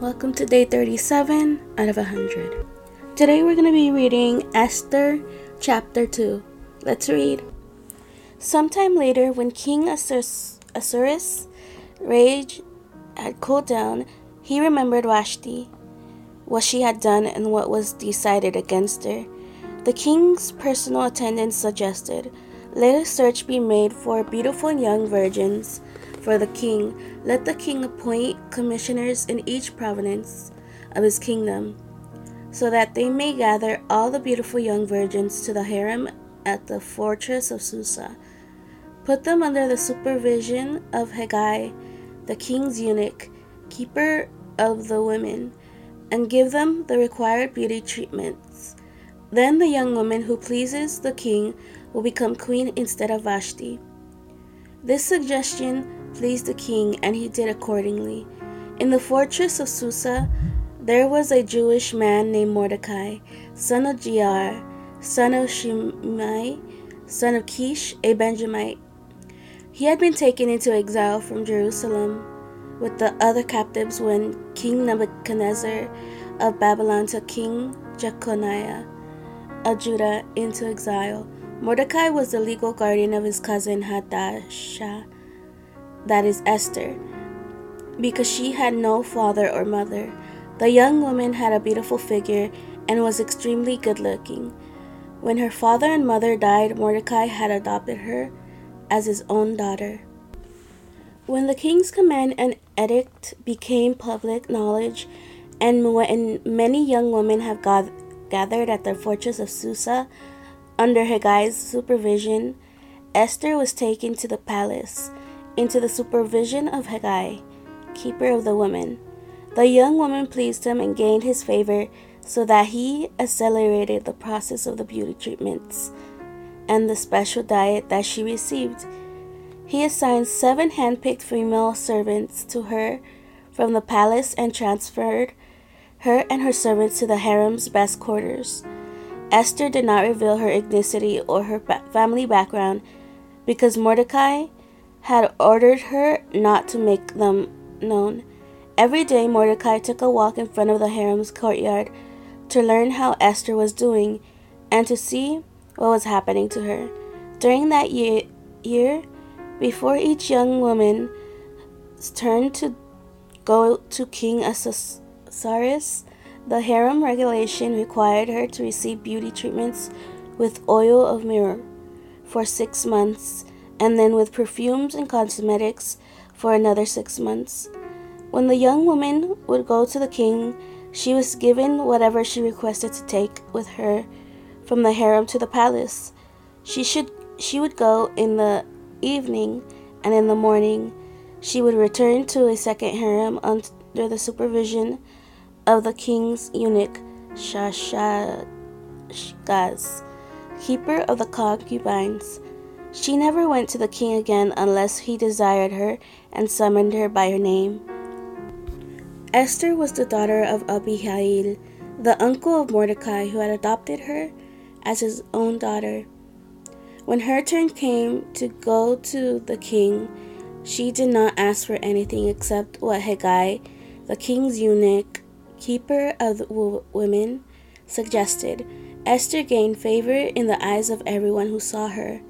Welcome to day 37 out of 100. Today we're going to be reading Esther chapter 2. Let's read. Sometime later, when King Ahasuerus' rage had cooled down, he remembered Vashti, what she had done, and what was decided against her. The king's personal attendants suggested, Let a search be made for beautiful young virgins for the king. Let the king appoint commissioners in each province of his kingdom, so that they may gather all the beautiful young virgins to the harem at the fortress of Susa. Put them under the supervision of Hegai, the king's eunuch, keeper of the women, and give them the required beauty treatments. Then the young woman who pleases the king will become queen instead of Vashti. This suggestion pleased the king, and he did accordingly. In the fortress of Susa, there was a Jewish man named Mordecai, son of Jair, son of Shimei, son of Kish, a Benjamite. He had been taken into exile from Jerusalem with the other captives when King Nebuchadnezzar of Babylon took King Jeconiah of Judah into exile. Mordecai was the legal guardian of his cousin Hadassah, that is Esther, because she had no father or mother. The young woman had a beautiful figure and was extremely good looking. When her father and mother died, Mordecai had adopted her as his own daughter. When the king's command and edict became public knowledge, and when many young women have gathered at the fortress of Susa under Hegai's supervision, Esther was taken to the palace, into the supervision of Hegai, keeper of the women. The young woman pleased him and gained his favor, so that he accelerated the process of the beauty treatments and the special diet that she received he assigned seven handpicked female servants to her from the palace and transferred her and her servants to the harem's best quarters. Esther did not reveal her ethnicity or her family background because Mordecai had ordered her not to make them known. Every day, Mordecai took a walk in front of the harem's courtyard to learn how Esther was doing and to see what was happening to her. During that year, year before each young woman's turn to go to King Ahasuerus, the harem regulation required her to receive beauty treatments with oil of myrrh for six months, and then with perfumes and cosmetics for another six months. When the young woman would go to the king, she was given whatever she requested to take with her from the harem to the palace. She should she would go in the evening, and in the morning she would return to a second harem under the supervision of the king's eunuch Shaashgaz, keeper of the concubines. She never went to the king again unless he desired her and summoned her by her name. Esther was the daughter of Abihail, the uncle of Mordecai, who had adopted her as his own daughter. When her turn came to go to the king, she did not ask for anything except what Hegai, the king's eunuch, keeper of the women, suggested. Esther gained favor in the eyes of everyone who saw her.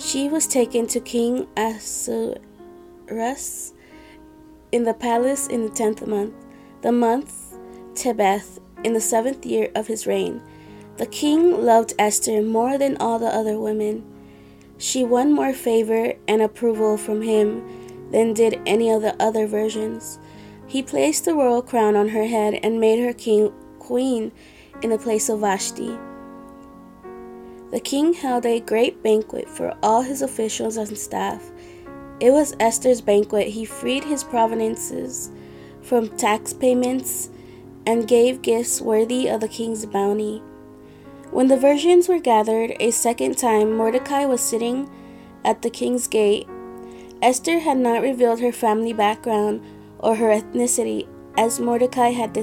She was taken to King Ahasuerus in the palace in the tenth month, the month Tebeth, in the seventh year of his reign. The king loved Esther more than all the other women. She won more favor and approval from him than did any of the other virgins. He placed the royal crown on her head and made her king queen in the place of Vashti. The king held a great banquet for all his officials and staff. It was Esther's banquet. He freed his provinces from tax payments and gave gifts worthy of the king's bounty. When the virgins were gathered a second time, Mordecai was sitting at the king's gate. Esther had not revealed her family background or her ethnicity as Mordecai had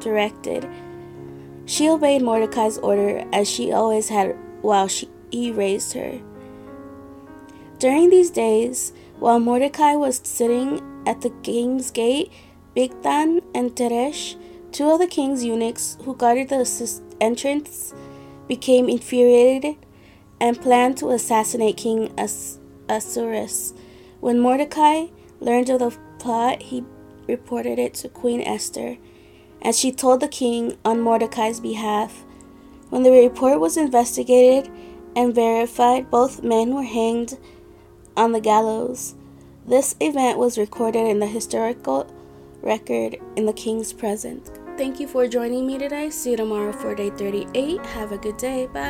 directed. She obeyed Mordecai's order as she always had while she, he raised her. During these days, while Mordecai was sitting at the king's gate, Bigthan and Teresh, two of the king's eunuchs who guarded the entrance, became infuriated and planned to assassinate King As- Ahasuerus. When Mordecai learned of the plot, he reported it to Queen Esther, and she told the king on Mordecai's behalf. When the report was investigated and verified, both men were hanged on the gallows. This event was recorded in the historical record in the king's presence. Thank you for joining me today. See you tomorrow for day 38. Have a good day. Bye.